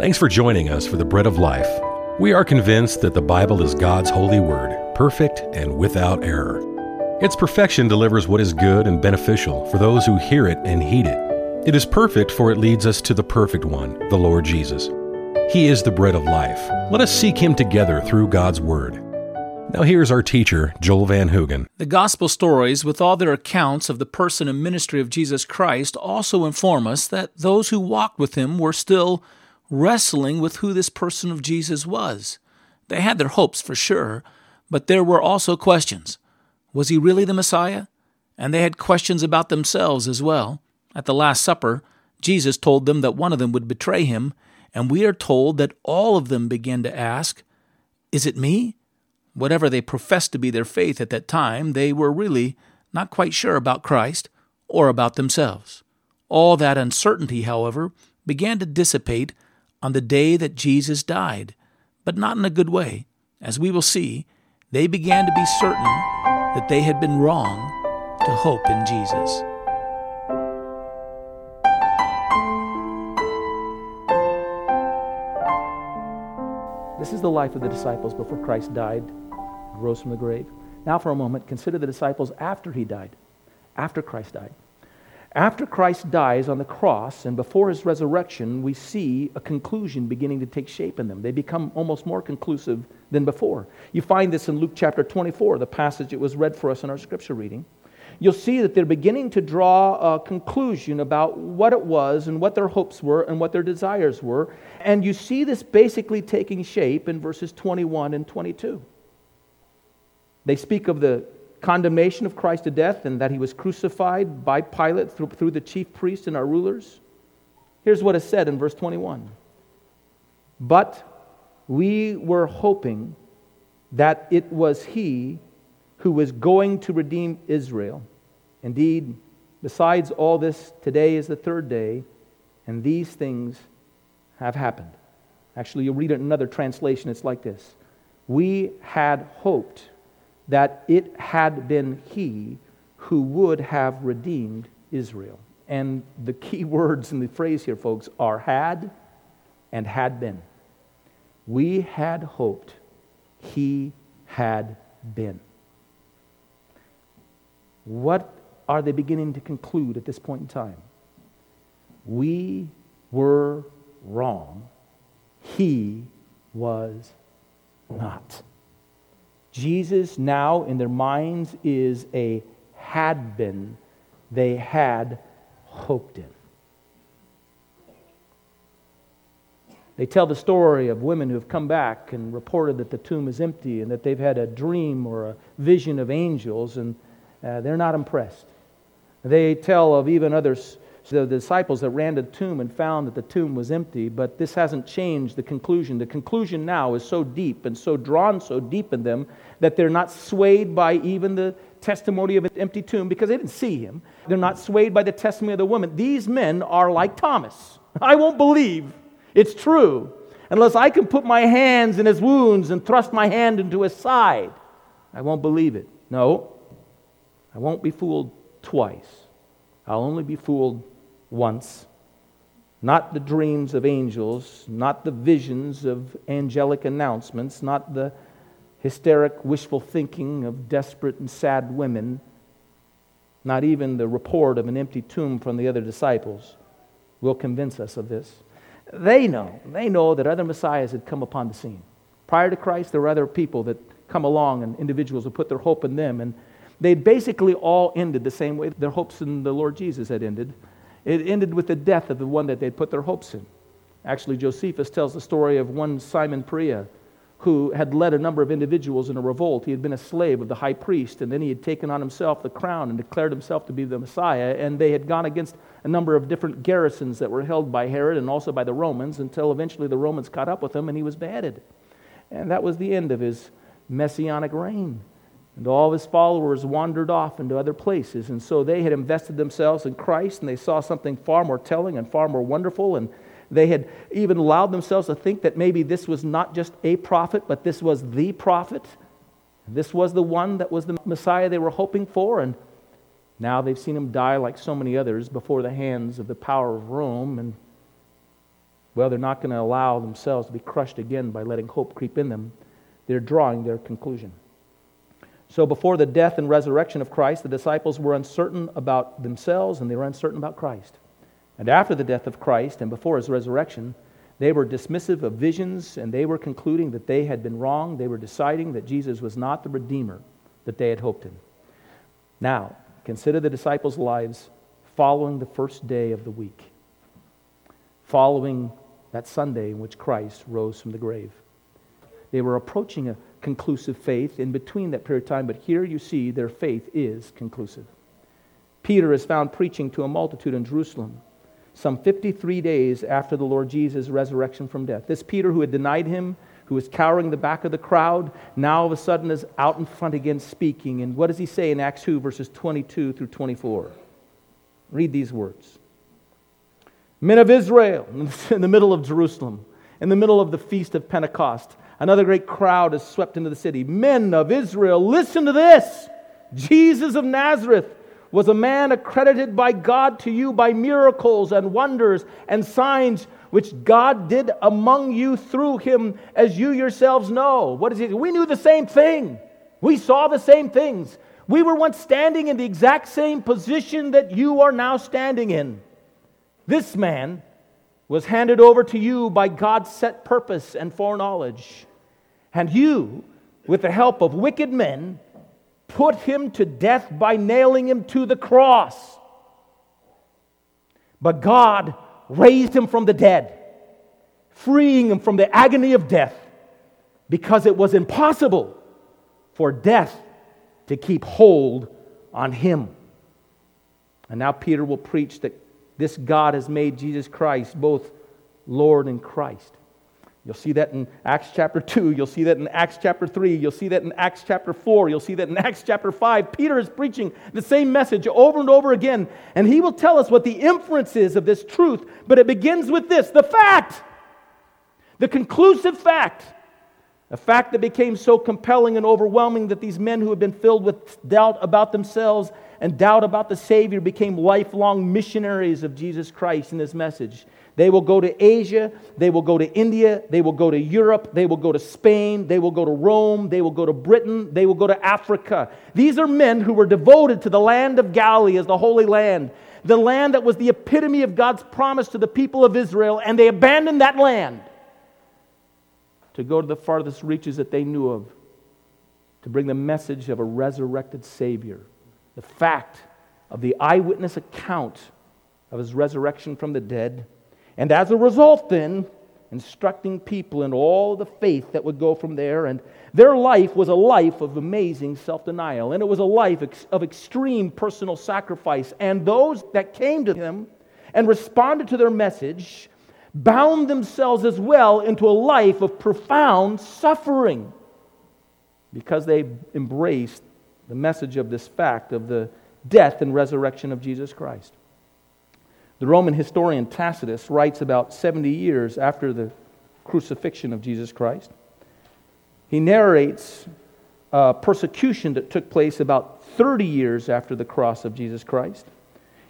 Thanks for joining us for the Bread of Life. We are convinced that the Bible is God's holy word, perfect and without error. Its perfection delivers what is good and beneficial for those who hear it and heed it. It is perfect, for it leads us to the perfect one, the Lord Jesus. He is the bread of life. Let us seek him together through God's word. Now, here's our teacher, Joel Van Hoogen. The gospel stories, with all their accounts of the person and ministry of Jesus Christ, also inform us that those who walked with him were still wrestling with who this person of Jesus was. They had their hopes for sure, but there were also questions. Was he really the Messiah? And they had questions about themselves as well. At the Last Supper, Jesus told them that one of them would betray him, and we are told that all of them began to ask, Is it me? Whatever they professed to be their faith at that time, they were really not quite sure about Christ or about themselves. All that uncertainty, however, began to dissipate on the day that Jesus died, but not in a good way. As we will see, they began to be certain that they had been wrong to hope in Jesus. This is the life of the disciples before Christ died rose from the grave. Now, for a moment, consider the disciples after he died, after Christ died. After Christ dies on the cross and before his resurrection, we see a conclusion beginning to take shape in them. They become almost more conclusive than before. You find this in Luke chapter 24, the passage that was read for us in our scripture reading. You'll see that they're beginning to draw a conclusion about what it was and what their hopes were and what their desires were. And you see this basically taking shape in verses 21 and 22. They speak of the condemnation of Christ to death and that he was crucified by Pilate through, through the chief priests and our rulers. Here's what is said in verse 21 But we were hoping that it was he who was going to redeem Israel. Indeed, besides all this, today is the third day, and these things have happened. Actually, you'll read it in another translation. It's like this We had hoped that it had been he who would have redeemed Israel. And the key words in the phrase here, folks, are had and had been. We had hoped he had been. What are they beginning to conclude at this point in time? We were wrong. He was not. Jesus now in their minds is a had been, they had hoped in. They tell the story of women who have come back and reported that the tomb is empty and that they've had a dream or a vision of angels, and uh, they're not impressed. They tell of even others the disciples that ran to the tomb and found that the tomb was empty, but this hasn't changed the conclusion. The conclusion now is so deep and so drawn so deep in them that they're not swayed by even the testimony of an empty tomb because they didn't see him. They're not swayed by the testimony of the woman. These men are like Thomas. I won't believe it's true unless I can put my hands in his wounds and thrust my hand into his side. I won't believe it. No, I won't be fooled twice. I'll only be fooled once. Not the dreams of angels, not the visions of angelic announcements, not the hysteric wishful thinking of desperate and sad women, not even the report of an empty tomb from the other disciples will convince us of this. They know, they know that other messiahs had come upon the scene. Prior to Christ, there were other people that come along and individuals who put their hope in them. And they'd basically all ended the same way their hopes in the Lord Jesus had ended. It ended with the death of the one that they'd put their hopes in. Actually, Josephus tells the story of one Simon Perea who had led a number of individuals in a revolt. He had been a slave of the high priest, and then he had taken on himself the crown and declared himself to be the Messiah. And they had gone against a number of different garrisons that were held by Herod and also by the Romans until eventually the Romans caught up with him and he was beheaded. And that was the end of his messianic reign. And all his followers wandered off into other places. And so they had invested themselves in Christ and they saw something far more telling and far more wonderful. And they had even allowed themselves to think that maybe this was not just a prophet, but this was the prophet. This was the one that was the Messiah they were hoping for. And now they've seen him die like so many others before the hands of the power of Rome. And well, they're not going to allow themselves to be crushed again by letting hope creep in them. They're drawing their conclusion. So, before the death and resurrection of Christ, the disciples were uncertain about themselves and they were uncertain about Christ. And after the death of Christ and before his resurrection, they were dismissive of visions and they were concluding that they had been wrong. They were deciding that Jesus was not the Redeemer that they had hoped in. Now, consider the disciples' lives following the first day of the week, following that Sunday in which Christ rose from the grave. They were approaching a conclusive faith in between that period of time, but here you see their faith is conclusive. Peter is found preaching to a multitude in Jerusalem some 53 days after the Lord Jesus' resurrection from death. This Peter, who had denied him, who was cowering the back of the crowd, now all of a sudden is out in front again speaking. And what does he say in Acts 2, verses 22 through 24? Read these words Men of Israel, in the middle of Jerusalem, in the middle of the feast of Pentecost, Another great crowd has swept into the city. Men of Israel, listen to this. Jesus of Nazareth was a man accredited by God to you by miracles and wonders and signs which God did among you through him, as you yourselves know. What is it? We knew the same thing. We saw the same things. We were once standing in the exact same position that you are now standing in. This man was handed over to you by God's set purpose and foreknowledge. And you, with the help of wicked men, put him to death by nailing him to the cross. But God raised him from the dead, freeing him from the agony of death, because it was impossible for death to keep hold on him. And now Peter will preach that this God has made Jesus Christ both Lord and Christ. You'll see that in Acts chapter 2. You'll see that in Acts chapter 3. You'll see that in Acts chapter 4. You'll see that in Acts chapter 5. Peter is preaching the same message over and over again. And he will tell us what the inference is of this truth. But it begins with this the fact, the conclusive fact. A fact that became so compelling and overwhelming that these men who had been filled with doubt about themselves and doubt about the Savior became lifelong missionaries of Jesus Christ in this message. They will go to Asia, they will go to India, they will go to Europe, they will go to Spain, they will go to Rome, they will go to Britain, they will go to Africa. These are men who were devoted to the land of Galilee as the Holy Land, the land that was the epitome of God's promise to the people of Israel, and they abandoned that land to go to the farthest reaches that they knew of to bring the message of a resurrected Savior, the fact of the eyewitness account of his resurrection from the dead and as a result, then, instructing people in all the faith that would go from there. And their life was a life of amazing self denial, and it was a life of extreme personal sacrifice. And those that came to him and responded to their message bound themselves as well into a life of profound suffering because they embraced the message of this fact of the death and resurrection of Jesus Christ. The Roman historian Tacitus writes about 70 years after the crucifixion of Jesus Christ. He narrates a persecution that took place about 30 years after the cross of Jesus Christ,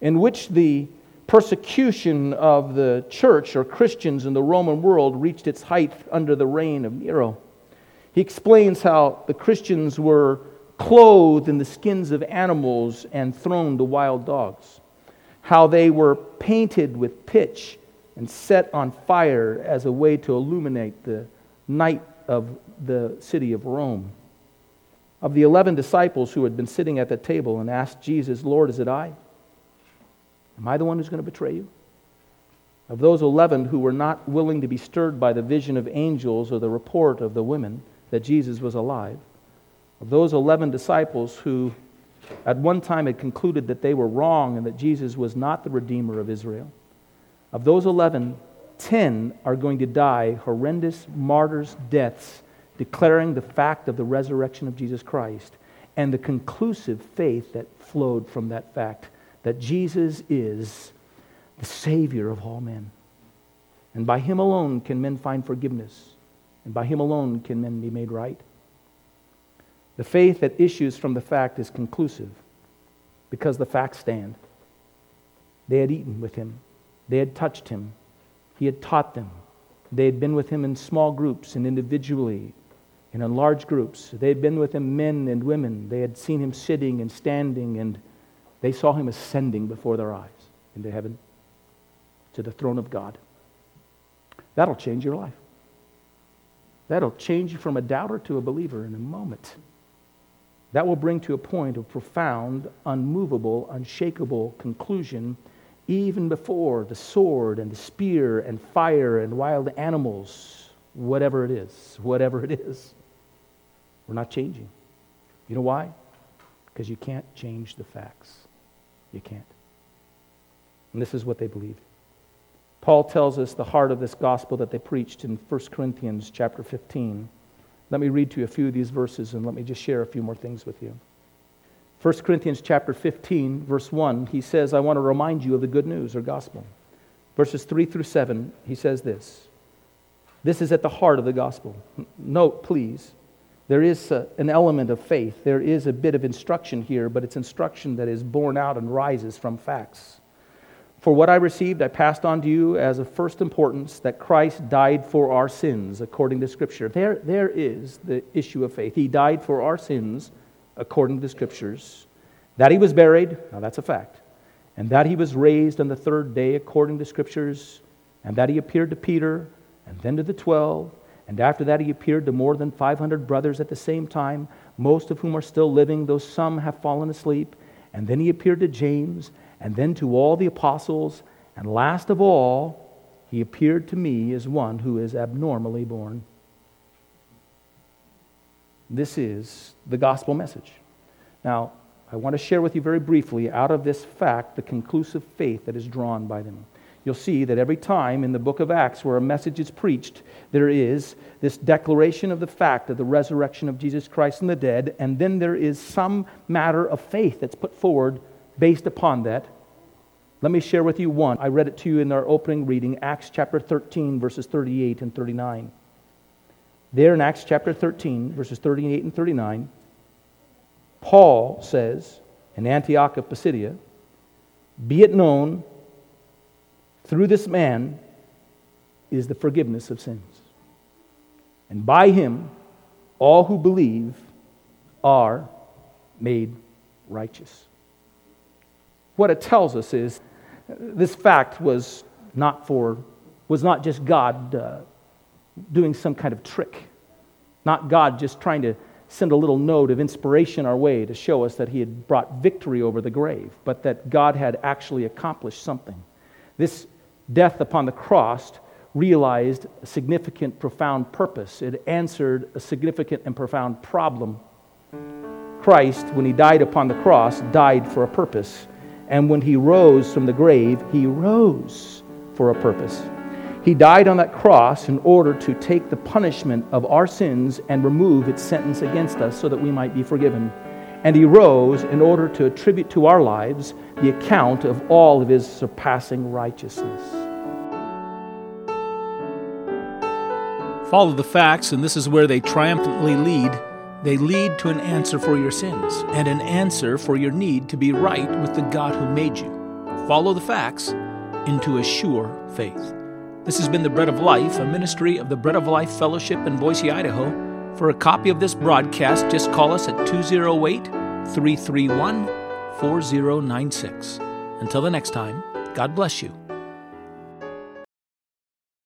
in which the persecution of the church or Christians in the Roman world reached its height under the reign of Nero. He explains how the Christians were clothed in the skins of animals and thrown to wild dogs how they were painted with pitch and set on fire as a way to illuminate the night of the city of Rome. Of the 11 disciples who had been sitting at the table and asked Jesus, Lord, is it I? Am I the one who's going to betray you? Of those 11 who were not willing to be stirred by the vision of angels or the report of the women that Jesus was alive, of those 11 disciples who at one time had concluded that they were wrong and that Jesus was not the Redeemer of Israel. Of those 11, 10 are going to die horrendous martyrs' deaths, declaring the fact of the resurrection of Jesus Christ and the conclusive faith that flowed from that fact that Jesus is the Savior of all men. And by Him alone can men find forgiveness, and by Him alone can men be made right. The faith that issues from the fact is conclusive because the facts stand. They had eaten with him, they had touched him, He had taught them. They had been with him in small groups and individually and in large groups. They had been with him, men and women. They had seen him sitting and standing, and they saw him ascending before their eyes into heaven to the throne of God. That'll change your life. That'll change you from a doubter to a believer in a moment. That will bring to a point of profound, unmovable, unshakable conclusion, even before the sword and the spear and fire and wild animals, whatever it is, whatever it is. We're not changing. You know why? Because you can't change the facts. You can't. And this is what they believed. Paul tells us the heart of this gospel that they preached in 1 Corinthians chapter 15. Let me read to you a few of these verses and let me just share a few more things with you. 1 Corinthians chapter 15, verse 1, he says, I want to remind you of the good news or gospel. Verses 3 through 7, he says this. This is at the heart of the gospel. Note, please, there is a, an element of faith. There is a bit of instruction here, but it's instruction that is borne out and rises from facts. For what I received, I passed on to you as of first importance that Christ died for our sins, according to Scripture. There, there is the issue of faith. He died for our sins, according to the Scriptures. That he was buried, now that's a fact. And that he was raised on the third day, according to Scriptures. And that he appeared to Peter, and then to the twelve. And after that, he appeared to more than 500 brothers at the same time, most of whom are still living, though some have fallen asleep. And then he appeared to James and then to all the apostles, and last of all, he appeared to me as one who is abnormally born. This is the gospel message. Now, I want to share with you very briefly, out of this fact, the conclusive faith that is drawn by them. You'll see that every time in the book of Acts where a message is preached, there is this declaration of the fact of the resurrection of Jesus Christ from the dead, and then there is some matter of faith that's put forward based upon that. Let me share with you one. I read it to you in our opening reading, Acts chapter 13, verses 38 and 39. There in Acts chapter 13, verses 38 and 39, Paul says in Antioch of Pisidia, Be it known through this man is the forgiveness of sins. And by him, all who believe are made righteous. What it tells us is this fact was not for was not just God uh, doing some kind of trick, not God just trying to send a little note of inspiration our way to show us that He had brought victory over the grave, but that God had actually accomplished something. This death upon the cross realized a significant, profound purpose. It answered a significant and profound problem. Christ, when He died upon the cross, died for a purpose. And when he rose from the grave, he rose for a purpose. He died on that cross in order to take the punishment of our sins and remove its sentence against us so that we might be forgiven. And he rose in order to attribute to our lives the account of all of his surpassing righteousness. Follow the facts, and this is where they triumphantly lead they lead to an answer for your sins and an answer for your need to be right with the God who made you. Follow the facts into a sure faith. This has been The Bread of Life, a ministry of the Bread of Life Fellowship in Boise, Idaho. For a copy of this broadcast, just call us at 208 331 4096. Until the next time, God bless you